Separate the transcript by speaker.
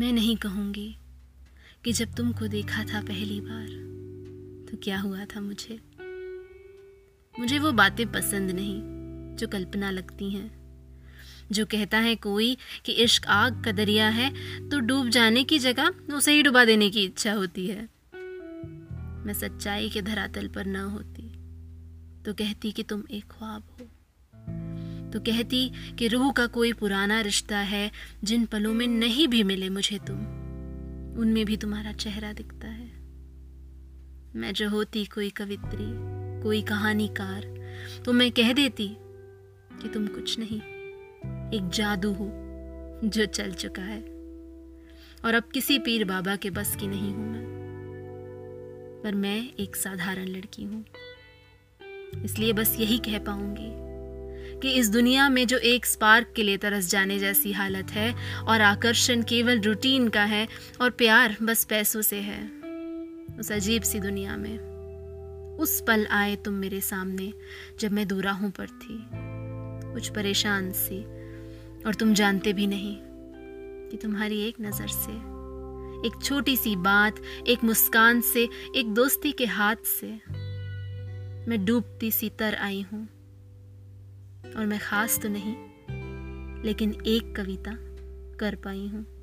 Speaker 1: मैं नहीं कहूँगी कि जब तुमको देखा था पहली बार तो क्या हुआ था मुझे? मुझे वो बातें पसंद नहीं, जो कल्पना लगती हैं। जो कहता है कोई कि इश्क आग का दरिया है तो डूब जाने की जगह उसे ही डुबा देने की इच्छा होती है। मैं सच्चाई के धरातल पर न होती तो कहती कि तुम एक ख्वाब हो। तो कहती कि रूह का कोई पुराना रिश्ता है, जिन पलों में नहीं भी मिले मुझे तुम। उनमें भी तुम्हारा चेहरा दिखता है। मैं जो होती कोई कवित्री, कोई कहानीकार तो मैं कह देती कि तुम कुछ नहीं, एक जादू हो, जो चल चुका है। और अब किसी पीर बाबा के बस की नहीं हूँ मैं, पर मैं एक साधारण लड़की हूँ। इसलिए बस यही कह पाऊँगी कि इस दुनिया में जो एक स्पार्क के लिए तरस जाने जैसी हालत है और आकर्षण केवल रूटीन का है और प्यार बस पैसों से है। उस अजीब सी दुनिया में, उस पल आए तुम मेरे सामने जब मैं दूराहों पर थी। कुछ परेशान सी, और तुम जानते भी नहीं कि तुम्हारी एक नज़र से, एक छोटी सी बात, एक मुस्कान से, एक दोस्ती के हाथ से मैं डूबती सी तर आई हूँ। और मैं खास तो नहीं लेकिन एक कविता कर पाई हूँ।